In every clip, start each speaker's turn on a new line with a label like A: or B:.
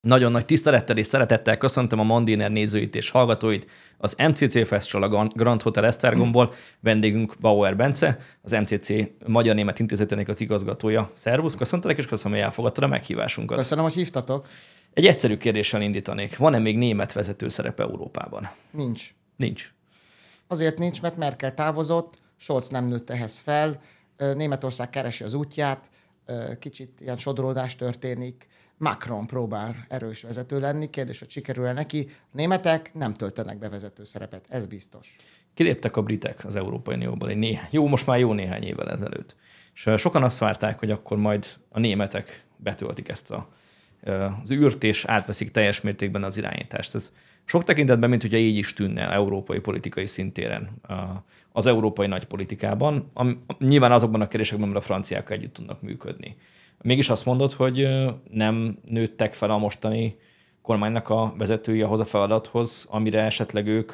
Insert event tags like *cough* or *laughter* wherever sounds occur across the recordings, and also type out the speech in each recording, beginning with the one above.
A: Nagyon nagy tisztelettel és szeretettel köszöntöm a Mandiner nézőit és hallgatóit az MCC Festről a Grand Hotel Esztergomból. Vendégünk Bauer Bence, az MCC Magyar Német Intézetének az igazgatója. Szervusz, köszöntelek, és köszönöm, hogy elfogadtad a meghívásunkat.
B: Köszönöm, hogy hívtatok.
A: Egy egyszerű kérdéssel indítanék. Van-e még német vezető szerep Európában?
B: Nincs.
A: Nincs.
B: Azért nincs, mert Merkel távozott, Scholz nem nőtt ehhez fel, Németország keresi az útját, kicsit ilyen sodródás történik, Macron próbál erős vezető lenni, kérdés, hogy sikerül-e neki. A németek nem töltenek be vezető szerepet, ez biztos.
A: Kiléptek a britek az Európai Unióból egy néhány, jó, most már jó néhány évvel ezelőtt. És sokan azt várták, hogy akkor majd a németek betöltik ezt a, az űrt, és átveszik teljes mértékben az irányítást. Ez sok tekintetben, mint hogyha így is tűnne európai politikai szintéren az európai nagypolitikában. Nyilván azokban a kérdésekben, mert a franciák együtt tudnak működni. Mégis azt mondod, hogy nem nőttek fel a mostani kormánynak a vezetői ahhoz a feladathoz, amire esetleg ők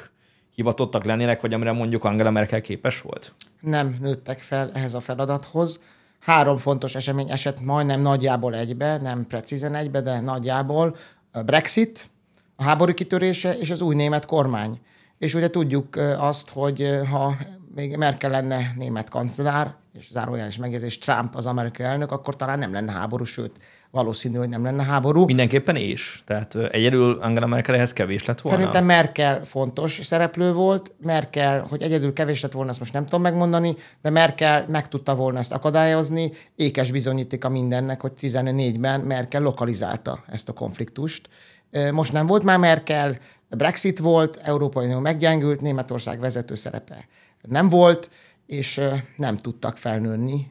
A: hivatottak lennének, vagy amire mondjuk Angela Merkel képes volt?
B: Nem nőttek fel ehhez a feladathoz. Három fontos esemény esett majdnem nagyjából egybe, nem precízen egybe, de nagyjából. A Brexit, a háború kitörése és az új német kormány. És ugye tudjuk azt, hogy ha még Merkel lenne német kancellár, és zárójeles megjegyzés Trump az amerikai elnök, akkor talán nem lenne háború, sőt, valószínű, hogy nem lenne háború.
A: Mindenképpen is. Tehát egyedül Angela Merkel ehhez kevés lett volna?
B: Szerintem Merkel fontos szereplő volt. Merkel, hogy egyedül kevés lett volna, azt most nem tudom megmondani, de Merkel meg tudta volna ezt akadályozni. Ékes bizonyíték a mindennek, hogy 14-ben Merkel lokalizálta ezt a konfliktust. Most nem volt már Merkel, Brexit volt, Európai Unió meggyengült, Németország vezető szerepe nem volt, és nem tudtak felnőni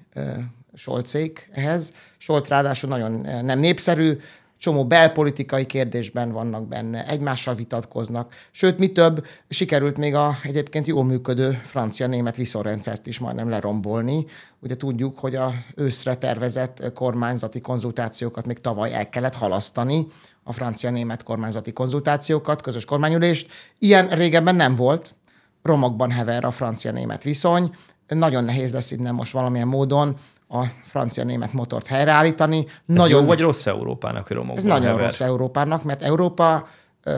B: Solcék ehhez. Solt ráadásul nagyon nem népszerű, csomó belpolitikai kérdésben vannak benne, egymással vitatkoznak, sőt, mi több, sikerült még a egyébként jól működő francia-német viszonyrendszert is majdnem lerombolni. Ugye tudjuk, hogy a őszre tervezett kormányzati konzultációkat még tavaly el kellett halasztani, a francia-német kormányzati konzultációkat, közös kormányülést. Ilyen régebben nem volt, romokban hever a francia-német viszony. Nagyon nehéz lesz innen most valamilyen módon a francia-német motort helyreállítani. Ez
A: nagyon, jó vagy rossz Európának, hogy romokban
B: Ez hever. nagyon rossz Európának, mert Európa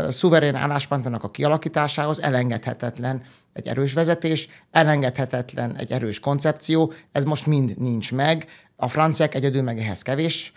B: szuverén álláspontának a kialakításához elengedhetetlen egy erős vezetés, elengedhetetlen egy erős koncepció, ez most mind nincs meg. A franciák egyedül meg ehhez kevés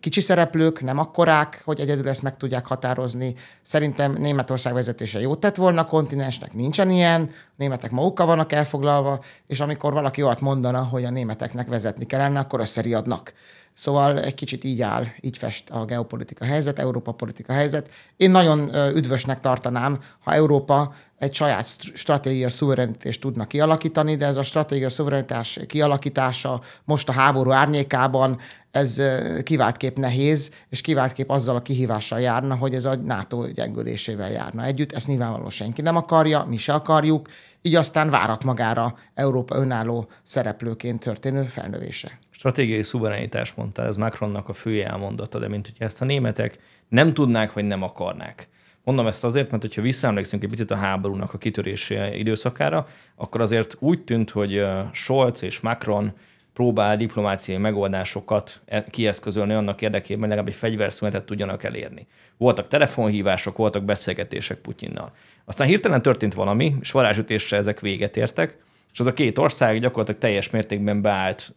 B: kicsi szereplők, nem akkorák, hogy egyedül ezt meg tudják határozni. Szerintem Németország vezetése jót tett volna a kontinensnek, nincsen ilyen, németek magukkal vannak elfoglalva, és amikor valaki olyat mondana, hogy a németeknek vezetni kellene, akkor összeriadnak. Szóval egy kicsit így áll, így fest a geopolitika helyzet, Európa politika helyzet. Én nagyon üdvösnek tartanám, ha Európa egy saját stratégia szuverenitást tudna kialakítani, de ez a stratégia szuverenitás kialakítása most a háború árnyékában ez kiváltképp nehéz, és kiváltképp azzal a kihívással járna, hogy ez a NATO gyengülésével járna együtt. Ezt nyilvánvalóan senki nem akarja, mi se akarjuk, így aztán várat magára Európa önálló szereplőként történő felnövése.
A: Stratégiai szuverenitás mondta, ez Macronnak a fő elmondata, de mint hogyha ezt a németek nem tudnák, vagy nem akarnák. Mondom ezt azért, mert hogyha visszaemlékszünk egy picit a háborúnak a kitörése időszakára, akkor azért úgy tűnt, hogy Scholz és Macron próbál diplomáciai megoldásokat e- kieszközölni annak érdekében, hogy legalább egy fegyverszünetet tudjanak elérni. Voltak telefonhívások, voltak beszélgetések Putyinnal. Aztán hirtelen történt valami, és varázsütésre ezek véget értek, és az a két ország gyakorlatilag teljes mértékben beállt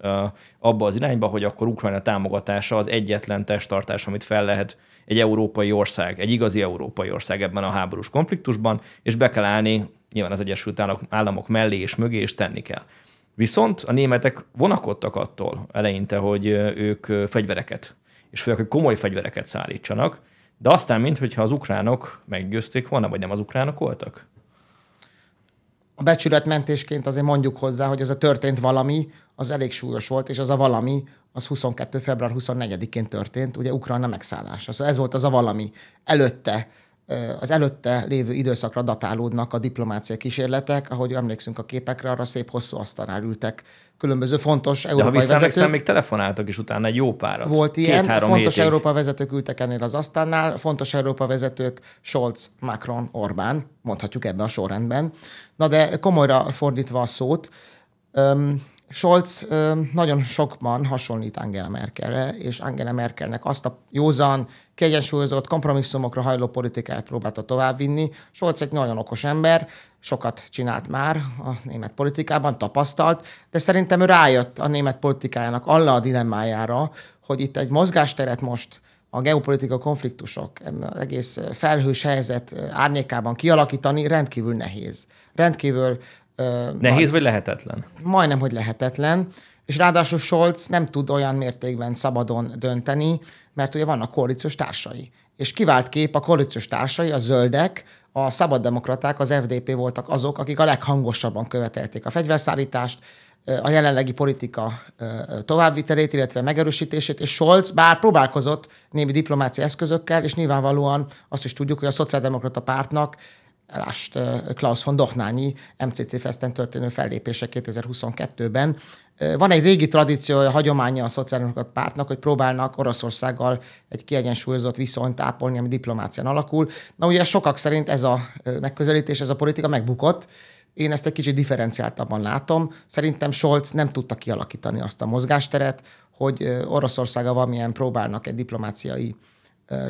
A: abba az irányba, hogy akkor Ukrajna támogatása az egyetlen testtartás, amit fel lehet egy európai ország, egy igazi európai ország ebben a háborús konfliktusban, és be kell állni nyilván az Egyesült Államok mellé és mögé, és tenni kell. Viszont a németek vonakodtak attól eleinte, hogy ők fegyvereket, és főleg, hogy komoly fegyvereket szállítsanak, de aztán, mintha az ukránok meggyőzték volna, vagy nem az ukránok voltak?
B: A becsületmentésként azért mondjuk hozzá, hogy ez a történt valami, az elég súlyos volt, és az a valami, az 22. február 24-én történt, ugye Ukrajna megszállása. Szóval ez volt az a valami. Előtte az előtte lévő időszakra datálódnak a diplomáciai kísérletek, ahogy emlékszünk a képekre, arra szép hosszú asztalnál ültek különböző fontos európai
A: De ha
B: vezetők.
A: még telefonáltak is utána egy jó párat.
B: Volt ilyen, Két, fontos hétig. Európa vezetők ültek ennél az asztalnál, fontos Európa vezetők Scholz, Macron, Orbán, mondhatjuk ebben a sorrendben. Na de komolyra fordítva a szót, Scholz nagyon sokban hasonlít Angela Merkelre, és Angela Merkelnek azt a józan, kiegyensúlyozott, kompromisszumokra hajló politikát próbálta továbbvinni. Scholz egy nagyon okos ember, sokat csinált már a német politikában, tapasztalt, de szerintem ő rájött a német politikájának alla a dilemmájára, hogy itt egy mozgásteret most a geopolitika konfliktusok, az egész felhős helyzet árnyékában kialakítani rendkívül nehéz. Rendkívül
A: Nehéz nagy, vagy lehetetlen?
B: Majdnem, hogy lehetetlen. És ráadásul Scholz nem tud olyan mértékben szabadon dönteni, mert ugye vannak koalíciós társai. És kivált kép a koalíciós társai, a zöldek, a szabaddemokraták, az FDP voltak azok, akik a leghangosabban követelték a fegyverszállítást, a jelenlegi politika továbbvitelét, illetve megerősítését, és Scholz bár próbálkozott némi diplomáciai eszközökkel, és nyilvánvalóan azt is tudjuk, hogy a szociáldemokrata pártnak Lást Klaus von Dochnányi MCC Festen történő fellépése 2022-ben. Van egy régi tradíciója, hagyománya a szociáldemokrata pártnak, hogy próbálnak Oroszországgal egy kiegyensúlyozott viszonyt ápolni, ami diplomácián alakul. Na ugye sokak szerint ez a megközelítés, ez a politika megbukott, én ezt egy kicsit differenciáltabban látom. Szerintem Scholz nem tudta kialakítani azt a mozgásteret, hogy Oroszországa valamilyen próbálnak egy diplomáciai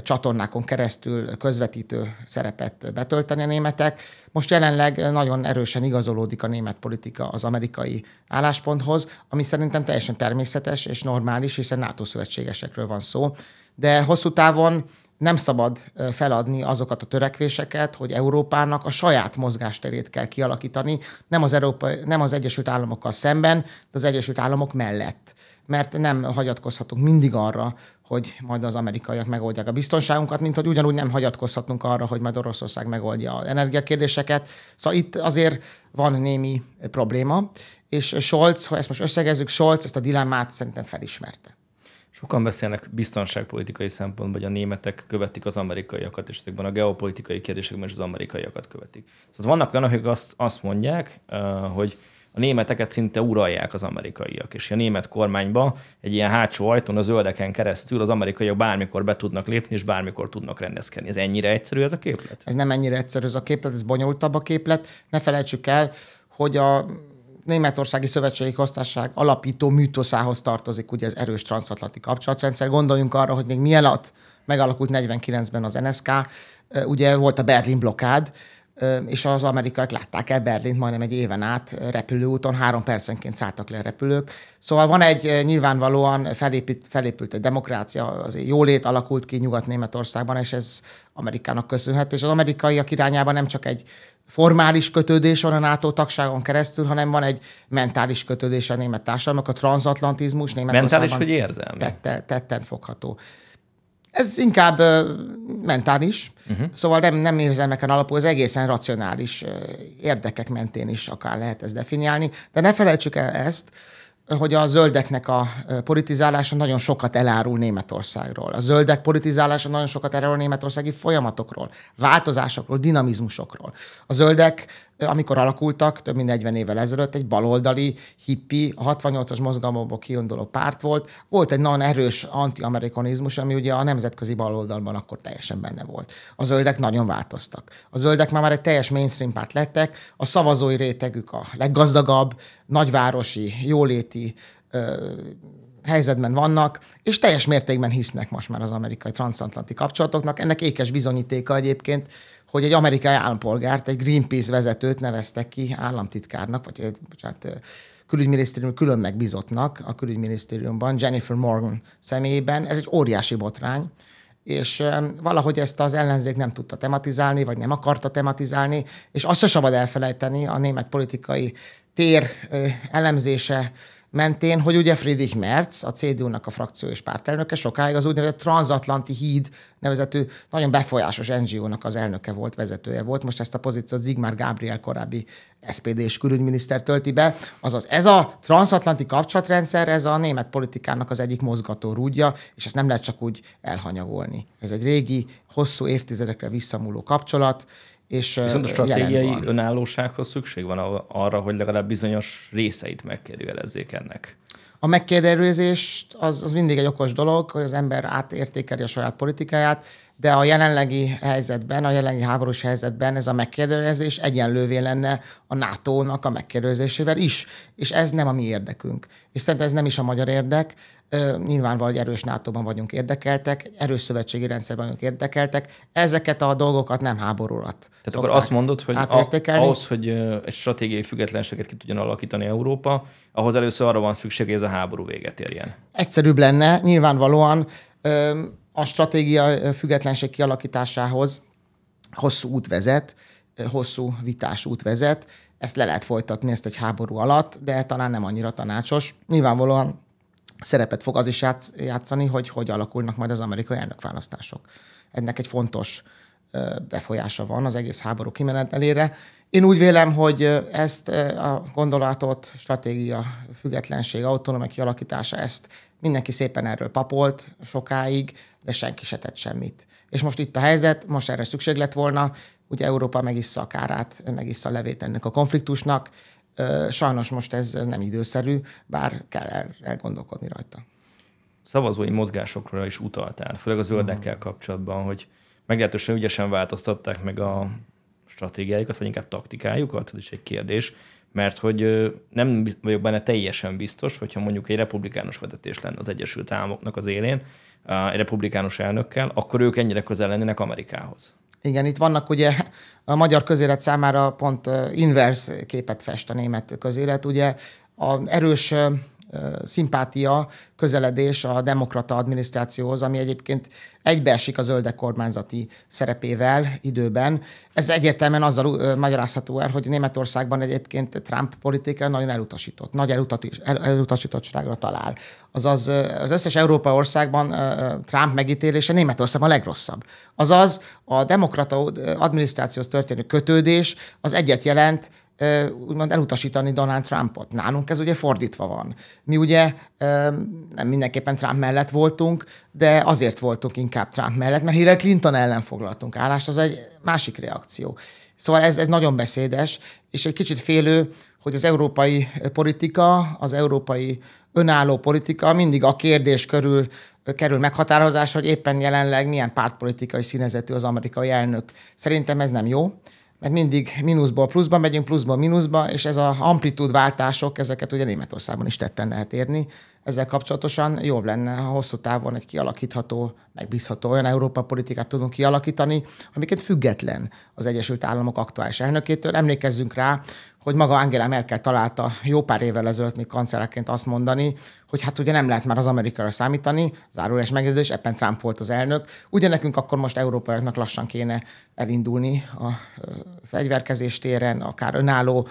B: csatornákon keresztül közvetítő szerepet betölteni a németek. Most jelenleg nagyon erősen igazolódik a német politika az amerikai állásponthoz, ami szerintem teljesen természetes és normális, hiszen NATO szövetségesekről van szó. De hosszú távon nem szabad feladni azokat a törekvéseket, hogy Európának a saját mozgásterét kell kialakítani, nem az, Európa, nem az Egyesült Államokkal szemben, de az Egyesült Államok mellett. Mert nem hagyatkozhatunk mindig arra, hogy majd az amerikaiak megoldják a biztonságunkat, mint hogy ugyanúgy nem hagyatkozhatunk arra, hogy majd Oroszország megoldja az energiakérdéseket. Szóval itt azért van némi probléma, és Scholz, ha ezt most összegezzük, Scholz ezt a dilemmát szerintem felismerte.
A: Sokan beszélnek biztonságpolitikai szempontból, hogy a németek követik az amerikaiakat, és ezekben a geopolitikai kérdésekben is az amerikaiakat követik. Szóval vannak olyanok, akik azt, azt mondják, hogy a németeket szinte uralják az amerikaiak, és a német kormányba egy ilyen hátsó ajtón az zöldeken keresztül az amerikaiak bármikor be tudnak lépni, és bármikor tudnak rendezkedni. Ez ennyire egyszerű ez a képlet?
B: Ez nem ennyire egyszerű ez a képlet, ez bonyolultabb a képlet. Ne felejtsük el, hogy a Németországi Szövetségi Köztársaság alapító műtoszához tartozik ugye az erős transatlanti kapcsolatrendszer. Gondoljunk arra, hogy még mielőtt megalakult 49-ben az NSK, ugye volt a Berlin blokkád, és az amerikaiak látták el Berlint majdnem egy éven át repülőúton, három percenként szálltak le a repülők. Szóval van egy nyilvánvalóan felépít, felépült egy demokrácia, az jólét alakult ki Nyugat-Németországban, és ez Amerikának köszönhető, és az amerikaiak irányában nem csak egy formális kötődés van a NATO tagságon keresztül, hanem van egy mentális kötődés a német társadalmak, a transatlantizmus
A: Mentális vagy érzelmi?
B: Tetten, tetten fogható. Ez inkább uh, mentális, uh-huh. szóval nem, nem érzelmeken alapul, ez egészen racionális uh, érdekek mentén is akár lehet ezt definiálni. De ne felejtsük el ezt, hogy a zöldeknek a politizálása nagyon sokat elárul Németországról. A zöldek politizálása nagyon sokat elárul németországi folyamatokról, változásokról, dinamizmusokról. A zöldek, amikor alakultak, több mint 40 évvel ezelőtt, egy baloldali, hippi, a 68-as mozgalomból kiinduló párt volt. Volt egy nagyon erős anti-amerikanizmus, ami ugye a nemzetközi baloldalban akkor teljesen benne volt. A zöldek nagyon változtak. A zöldek már, már egy teljes mainstream párt lettek, a szavazói rétegük a leggazdagabb, nagyvárosi, jóléti ö, helyzetben vannak, és teljes mértékben hisznek most már az amerikai transatlanti kapcsolatoknak. Ennek ékes bizonyítéka egyébként, hogy egy amerikai állampolgárt, egy Greenpeace vezetőt neveztek ki államtitkárnak, vagy bocsánat, külügyminisztérium külön megbízottnak a külügyminisztériumban, Jennifer Morgan személyében. Ez egy óriási botrány, és valahogy ezt az ellenzék nem tudta tematizálni, vagy nem akarta tematizálni, és azt se szabad elfelejteni a német politikai tér elemzése mentén, hogy ugye Friedrich Merz, a CDU-nak a frakció és pártelnöke, sokáig az úgynevezett transatlanti híd nevezetű nagyon befolyásos NGO-nak az elnöke volt, vezetője volt. Most ezt a pozíciót Zigmar Gabriel korábbi SPD-s külügyminiszter tölti be. Azaz ez a transatlanti kapcsolatrendszer, ez a német politikának az egyik mozgató rúdja, és ezt nem lehet csak úgy elhanyagolni. Ez egy régi, hosszú évtizedekre visszamúló kapcsolat, és
A: Viszont a stratégiai önállósághoz szükség van arra, hogy legalább bizonyos részeit megkérdőjelezzék ennek.
B: A megkérdőjelezés az, az mindig egy okos dolog, hogy az ember átértékeli a saját politikáját, de a jelenlegi helyzetben, a jelenlegi háborús helyzetben ez a megkérdezés egyenlővé lenne a NATO-nak a megkérdezésével is, és ez nem a mi érdekünk. És szerintem ez nem is a magyar érdek, nyilvánvalóan, hogy erős NATO-ban vagyunk érdekeltek, erős szövetségi rendszerben vagyunk érdekeltek. Ezeket a dolgokat nem háború alatt.
A: Tehát akkor azt mondod, hogy a, ahhoz, hogy egy stratégiai függetlenséget ki tudjon alakítani Európa, ahhoz először arra van szükség, hogy ez a háború véget érjen.
B: Egyszerűbb lenne, nyilvánvalóan a stratégia függetlenség kialakításához hosszú út vezet, hosszú vitás út vezet. Ezt le lehet folytatni, ezt egy háború alatt, de talán nem annyira tanácsos. Nyilvánvalóan szerepet fog az is játszani, hogy hogy alakulnak majd az amerikai elnökválasztások. Ennek egy fontos befolyása van az egész háború kimenetelére. Én úgy vélem, hogy ezt a gondolatot, stratégia, függetlenség, autonómia kialakítása, ezt mindenki szépen erről papolt sokáig, de senki se tett semmit. És most itt a helyzet, most erre szükség lett volna, ugye Európa megissza a kárát, megissza a levét ennek a konfliktusnak, Sajnos most ez, ez nem időszerű, bár kell el, elgondolkodni rajta.
A: Szavazói mozgásokra is utaltál, főleg a zöldekkel uh-huh. kapcsolatban, hogy meglehetősen ügyesen változtatták meg a stratégiájukat, vagy inkább taktikájukat, ez is egy kérdés, mert hogy nem vagyok benne teljesen biztos, hogyha mondjuk egy republikánus vezetés lenne az Egyesült Államoknak az élén, egy republikánus elnökkel, akkor ők ennyire közel lennének Amerikához.
B: Igen, itt vannak ugye a magyar közélet számára pont inverse képet fest a német közélet. Ugye a erős szimpátia, közeledés a demokrata adminisztrációhoz, ami egyébként egybeesik a zöldek kormányzati szerepével időben. Ez egyértelműen azzal magyarázható el, hogy Németországban egyébként Trump politika nagyon elutasított, nagy elutasítottságra talál. Azaz az összes Európa országban Trump megítélése Németországban a legrosszabb. Azaz a demokrata adminisztrációhoz történő kötődés az egyet jelent úgymond elutasítani Donald Trumpot. Nálunk ez ugye fordítva van. Mi ugye nem mindenképpen Trump mellett voltunk, de azért voltunk inkább Trump mellett, mert Hillary Clinton ellen foglaltunk állást, az egy másik reakció. Szóval ez, ez nagyon beszédes, és egy kicsit félő, hogy az európai politika, az európai önálló politika mindig a kérdés körül kerül meghatározásra, hogy éppen jelenleg milyen pártpolitikai színezetű az amerikai elnök. Szerintem ez nem jó mert mindig mínuszból pluszba megyünk, pluszból mínuszba, és ez a amplitud váltások, ezeket ugye Németországban is tetten lehet érni. Ezzel kapcsolatosan jobb lenne, ha hosszú távon egy kialakítható, megbízható olyan Európa politikát tudunk kialakítani, amiket független az Egyesült Államok aktuális elnökétől. Emlékezzünk rá, hogy maga Angela Merkel találta jó pár évvel ezelőtt még kancellárként azt mondani, hogy hát ugye nem lehet már az Amerikára számítani, zárulás megjegyzés, ebben Trump volt az elnök. Ugye nekünk akkor most európaiaknak lassan kéne elindulni a fegyverkezés téren, akár önálló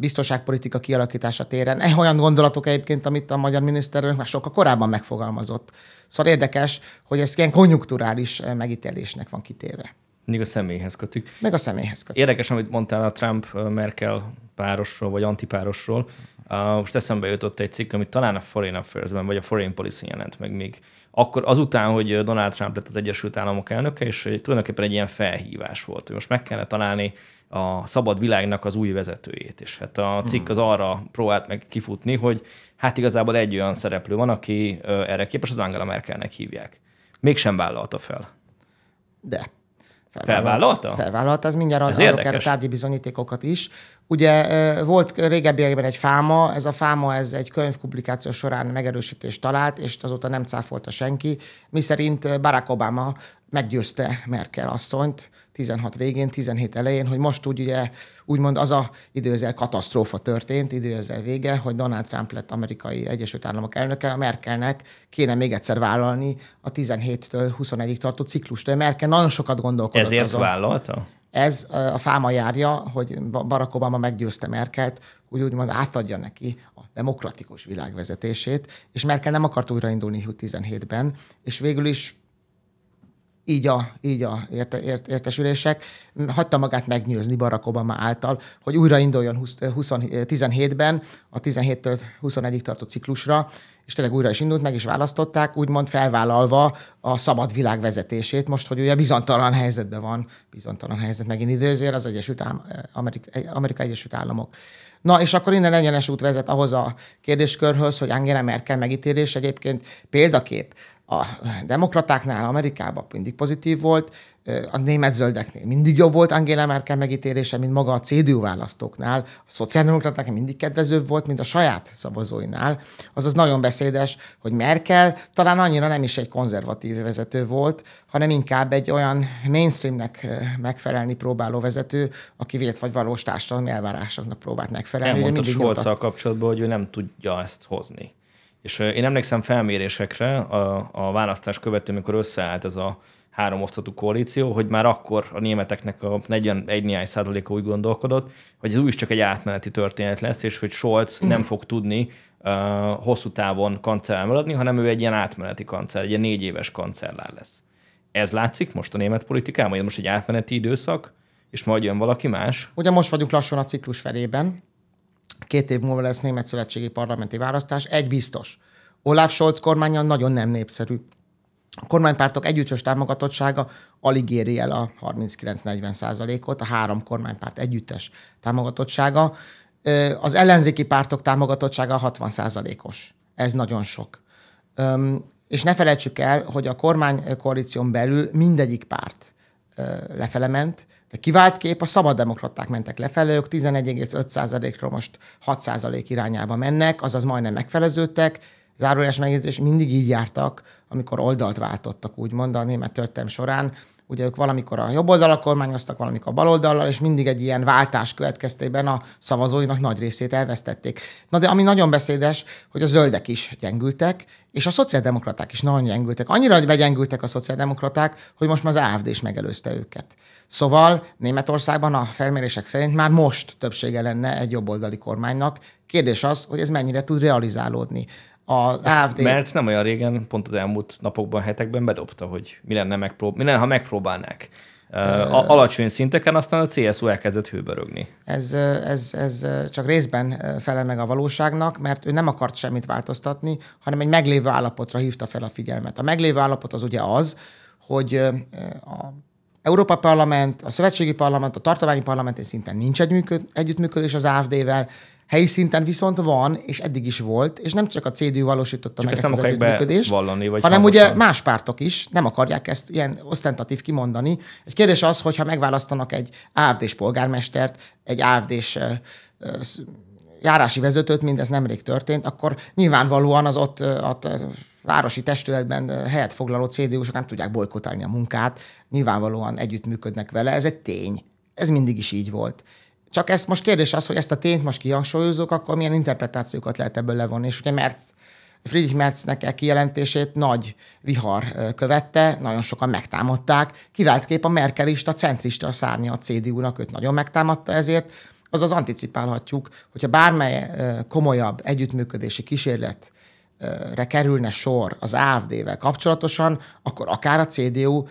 B: biztonságpolitika kialakítása téren. E, olyan gondolatok egyébként, amit a magyar miniszterelnök már sokkal korábban megfogalmazott. Szóval érdekes, hogy ez ilyen konjunkturális megítélésnek van kitéve.
A: Mindig a személyhez kötük.
B: Meg a személyhez kötük.
A: Érdekes, amit mondtál a Trump-Merkel párosról, vagy antipárosról. Most eszembe jutott egy cikk, amit talán a Foreign Affairs-ben, vagy a Foreign Policy jelent meg még. Akkor azután, hogy Donald Trump lett az Egyesült Államok elnöke, és tulajdonképpen egy ilyen felhívás volt, hogy most meg kellene találni a szabad világnak az új vezetőjét. És hát a cikk az arra próbált meg kifutni, hogy hát igazából egy olyan szereplő van, aki erre képes, az Angela Merkelnek hívják. Mégsem vállalta fel.
B: De.
A: Felvállalta?
B: Felvállalta, ez mindjárt az adok erre tárgyi bizonyítékokat is. Ugye volt régebbiekben egy fáma, ez a fáma ez egy könyvpublikáció során megerősítést talált, és azóta nem cáfolta senki, mi szerint Barack Obama meggyőzte Merkel asszonyt 16 végén, 17 elején, hogy most úgy ugye, úgymond az a időzel katasztrófa történt, időzel vége, hogy Donald Trump lett amerikai Egyesült Államok elnöke, a Merkelnek kéne még egyszer vállalni a 17-től 21-ig tartó ciklust. De Merkel nagyon sokat gondolkodott
A: Ezért azon. vállalta?
B: Ez a fáma járja, hogy Barack Obama meggyőzte Merkelt, hogy úgymond átadja neki a demokratikus világvezetését, és Merkel nem akart újraindulni 17-ben, és végül is így a, így a érte, ért, értesülések, hagyta magát megnyőzni Barack Obama által, hogy újra induljon 20, 20, 17-ben, a 17-től 21-ig tartó ciklusra, és tényleg újra is indult, meg is választották, úgymond felvállalva a szabad világ vezetését, most, hogy ugye bizonytalan helyzetben van, bizonytalan helyzet megint időzél az Egyesült Ám- Amerika, Amerika Egyesült Államok. Na, és akkor innen egyenes út vezet ahhoz a kérdéskörhöz, hogy Angela Merkel megítélés egyébként példakép a demokratáknál Amerikában mindig pozitív volt, a német zöldeknél mindig jobb volt Angela Merkel megítélése, mint maga a CDU választóknál. A szociáldemokratáknak mindig kedvezőbb volt, mint a saját szavazóinál. Azaz nagyon beszédes, hogy Merkel talán annyira nem is egy konzervatív vezető volt, hanem inkább egy olyan mainstreamnek megfelelni próbáló vezető, aki vélt vagy valós társadalmi elvárásoknak próbált megfelelni.
A: Elmondta Scholz kapcsolatban, hogy ő nem tudja ezt hozni. És én emlékszem felmérésekre a, a választás követő, amikor összeállt ez a három osztatú koalíció, hogy már akkor a németeknek a 41 néhány százaléka úgy gondolkodott, hogy ez úgyis csak egy átmeneti történet lesz, és hogy Scholz nem fog tudni uh, hosszú távon kancellár maradni, hanem ő egy ilyen átmeneti kancellár, egy ilyen négy éves kancellár lesz. Ez látszik most a német politikában, hogy most egy átmeneti időszak, és majd jön valaki más?
B: Ugye most vagyunk lassan a ciklus felében, Két év múlva lesz német szövetségi parlamenti választás. Egy biztos. Olaf Scholz kormánya nagyon nem népszerű. A kormánypártok együttes támogatottsága alig éri el a 39-40 százalékot, a három kormánypárt együttes támogatottsága. Az ellenzéki pártok támogatottsága 60 százalékos. Ez nagyon sok. És ne felejtsük el, hogy a kormánykoalíción belül mindegyik párt lefele ment, de kivált kép, a szabaddemokraták mentek lefelé, ők 11,5%-ról most 6% irányába mennek, azaz majdnem megfeleződtek. Zárójeles megjegyzés, mindig így jártak, amikor oldalt váltottak, úgymond a német történelm során. Ugye ők valamikor a jobb oldalra kormányoztak, valamikor a bal oldalra, és mindig egy ilyen váltás következtében a szavazóinak nagy részét elvesztették. Na de ami nagyon beszédes, hogy a zöldek is gyengültek, és a szociáldemokraták is nagyon gyengültek. Annyira, hogy begyengültek a szociáldemokraták, hogy most már az AFD is megelőzte őket. Szóval Németországban a felmérések szerint már most többsége lenne egy jobboldali kormánynak. Kérdés az, hogy ez mennyire tud realizálódni
A: az AFD... Mert nem olyan régen, pont az elmúlt napokban, hetekben bedobta, hogy mi lenne, megprób- mi lenne ha megpróbálnák. Uh, alacsony szinteken, aztán a CSU elkezdett hőbörögni.
B: Ez, ez, ez csak részben felel meg a valóságnak, mert ő nem akart semmit változtatni, hanem egy meglévő állapotra hívta fel a figyelmet. A meglévő állapot az ugye az, hogy a Európa Parlament, a Szövetségi Parlament, a Tartományi Parlament szinten nincs egy működ, együttműködés az AFD-vel, Helyi szinten viszont van, és eddig is volt, és nem csak a CDU valósította csak meg ezt, ezt az együttműködést, vallani, vagy hanem hangosan. ugye más pártok is nem akarják ezt ilyen osztentatív kimondani. Egy kérdés az, hogyha megválasztanak egy AFD-s polgármestert, egy AFD-s járási vezetőt, mindez nemrég történt, akkor nyilvánvalóan az ott, ott városi testületben helyet foglaló CDU-sok nem tudják bolykotálni a munkát, nyilvánvalóan együttműködnek vele, ez egy tény. Ez mindig is így volt. Csak ezt most kérdés az, hogy ezt a tényt most kihangsúlyozok, akkor milyen interpretációkat lehet ebből levonni. És ugye Merz, Friedrich Merznek e kijelentését nagy vihar követte, nagyon sokan megtámadták. Kivált kép a merkelista, centrista szárnya a CDU-nak, őt nagyon megtámadta ezért. Azaz anticipálhatjuk, hogyha bármely komolyabb együttműködési kísérletre kerülne sor az AFD-vel kapcsolatosan, akkor akár a CDU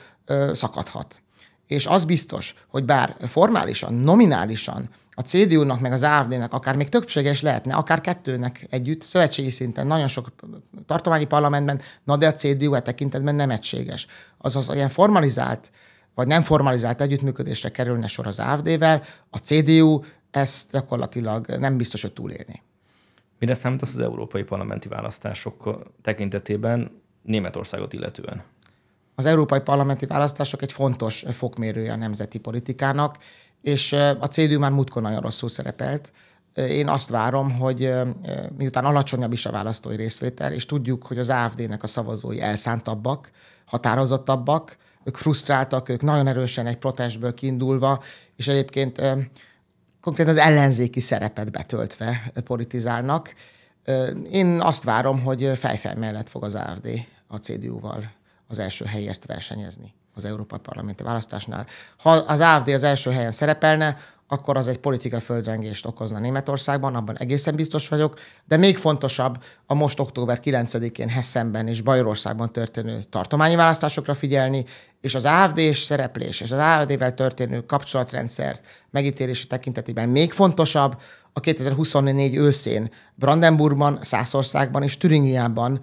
B: szakadhat. És az biztos, hogy bár formálisan, nominálisan a CDU-nak meg az AFD-nek akár még többséges lehetne, akár kettőnek együtt, szövetségi szinten, nagyon sok tartományi parlamentben, na de a CDU e tekintetben nem egységes. Azaz ilyen formalizált, vagy nem formalizált együttműködésre kerülne sor az AFD-vel, a CDU ezt gyakorlatilag nem biztos, hogy túlélni.
A: Mire számít az európai parlamenti választások tekintetében Németországot illetően?
B: Az európai parlamenti választások egy fontos fokmérője a nemzeti politikának, és a CDU már múltkor nagyon rosszul szerepelt. Én azt várom, hogy miután alacsonyabb is a választói részvétel, és tudjuk, hogy az AFD-nek a szavazói elszántabbak, határozottabbak, ők frusztráltak, ők nagyon erősen egy protestből kiindulva, és egyébként konkrétan az ellenzéki szerepet betöltve politizálnak. Én azt várom, hogy fejfej mellett fog az AFD a CDU-val az első helyért versenyezni az Európai Parlamenti választásnál. Ha az AFD az első helyen szerepelne, akkor az egy politikai földrengést okozna Németországban, abban egészen biztos vagyok, de még fontosabb a most október 9-én Hessenben és Bajorországban történő tartományi választásokra figyelni, és az AFD-s szereplés és az AFD-vel történő kapcsolatrendszert megítélése tekintetében még fontosabb, a 2024 őszén Brandenburgban, Szászországban és Türingiában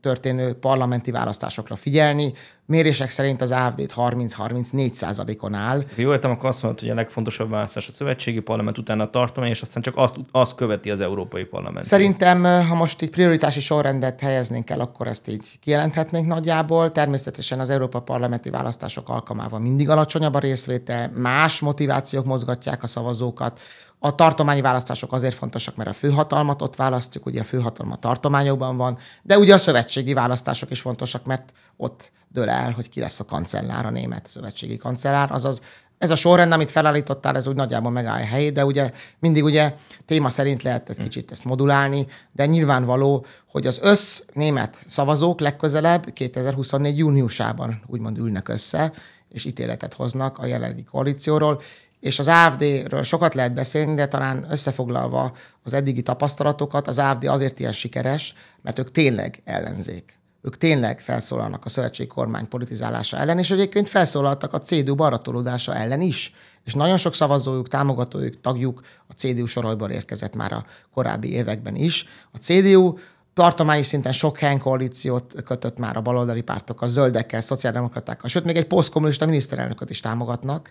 B: történő parlamenti választásokra figyelni. Mérések szerint az AFD 30-34 százalékon áll.
A: Jó értem, akkor azt mondod, hogy a legfontosabb választás a szövetségi parlament, utána a tartomány, és aztán csak azt, azt követi az Európai Parlament.
B: Szerintem, ha most így prioritási sorrendet helyeznénk el, akkor ezt így kijelenthetnénk nagyjából. Természetesen az Európa parlamenti választások alkalmával mindig alacsonyabb a részvétel, más motivációk mozgatják a szavazókat. A tartományi választások azért fontosak, mert a főhatalmat ott választjuk, ugye a főhatalma tartományokban van, de ugye a szövetségi választások is fontosak, mert ott dől el, hogy ki lesz a kancellár, a német szövetségi kancellár, azaz ez a sorrend, amit felállítottál, ez úgy nagyjából megáll a helyét, de ugye mindig ugye téma szerint lehet egy kicsit ezt modulálni, de nyilvánvaló, hogy az össz német szavazók legközelebb 2024. júniusában úgymond ülnek össze, és ítéletet hoznak a jelenlegi koalícióról, és az AFD-ről sokat lehet beszélni, de talán összefoglalva az eddigi tapasztalatokat, az AFD azért ilyen sikeres, mert ők tényleg ellenzék. Ők tényleg felszólalnak a szövetségi kormány politizálása ellen, és egyébként felszólaltak a CDU baratolódása ellen is. És nagyon sok szavazójuk, támogatójuk, tagjuk a CDU sorojból érkezett már a korábbi években is. A CDU tartományi szinten sok helyen koalíciót kötött már a baloldali pártok, a zöldekkel, szociáldemokratákkal, sőt, még egy posztkommunista miniszterelnököt is támogatnak.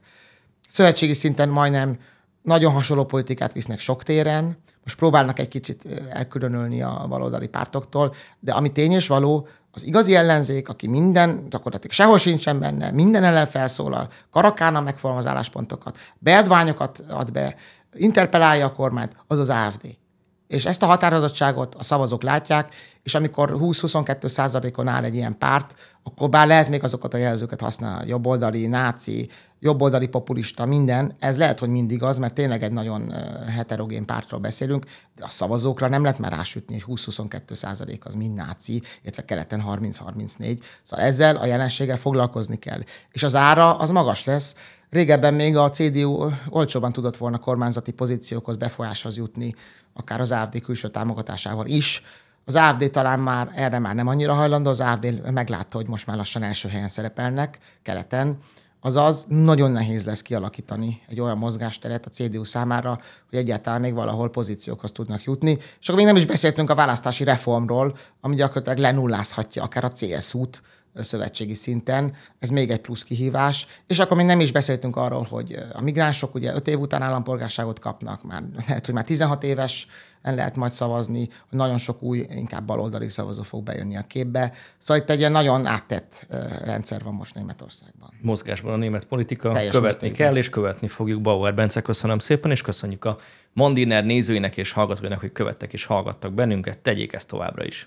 B: Szövetségi szinten majdnem nagyon hasonló politikát visznek sok téren, most próbálnak egy kicsit elkülönülni a baloldali pártoktól, de ami tény és való, az igazi ellenzék, aki minden, gyakorlatilag sehol sincsen benne, minden ellen felszólal, karakálna megfogalmaz álláspontokat, beadványokat ad be, interpelálja a kormányt, az az AFD. És ezt a határozottságot a szavazók látják, és amikor 20-22 százalékon áll egy ilyen párt, akkor bár lehet még azokat a jelzőket használni, jobboldali, náci, jobboldali populista, minden, ez lehet, hogy mindig az, mert tényleg egy nagyon heterogén pártról beszélünk, de a szavazókra nem lehet már rásütni, hogy 20-22 százalék az mind náci, illetve keleten 30-34. Szóval ezzel a jelenséggel foglalkozni kell. És az ára az magas lesz. Régebben még a CDU olcsóban tudott volna kormányzati pozíciókhoz befolyáshoz jutni, akár az AFD külső támogatásával is. Az AFD talán már erre már nem annyira hajlandó, az AFD meglátta, hogy most már lassan első helyen szerepelnek keleten, Azaz nagyon nehéz lesz kialakítani egy olyan mozgásteret a CDU számára, hogy egyáltalán még valahol pozíciókhoz tudnak jutni. És akkor még nem is beszéltünk a választási reformról, ami gyakorlatilag lenullázhatja akár a CSU-t, szövetségi szinten. Ez még egy plusz kihívás. És akkor még nem is beszéltünk arról, hogy a migránsok ugye 5 év után állampolgárságot kapnak, már *laughs* lehet, hogy már 16 éves lehet majd szavazni, hogy nagyon sok új, inkább baloldali szavazó fog bejönni a képbe. Szóval itt egy ilyen nagyon áttett rendszer van most Németországban.
A: Mozgásban a német politika Teljes követni mértékben. kell, és követni fogjuk. Bauer Bence, köszönöm szépen, és köszönjük a Mondiner nézőinek és hallgatóinak, hogy követtek és hallgattak bennünket. Tegyék ezt továbbra is.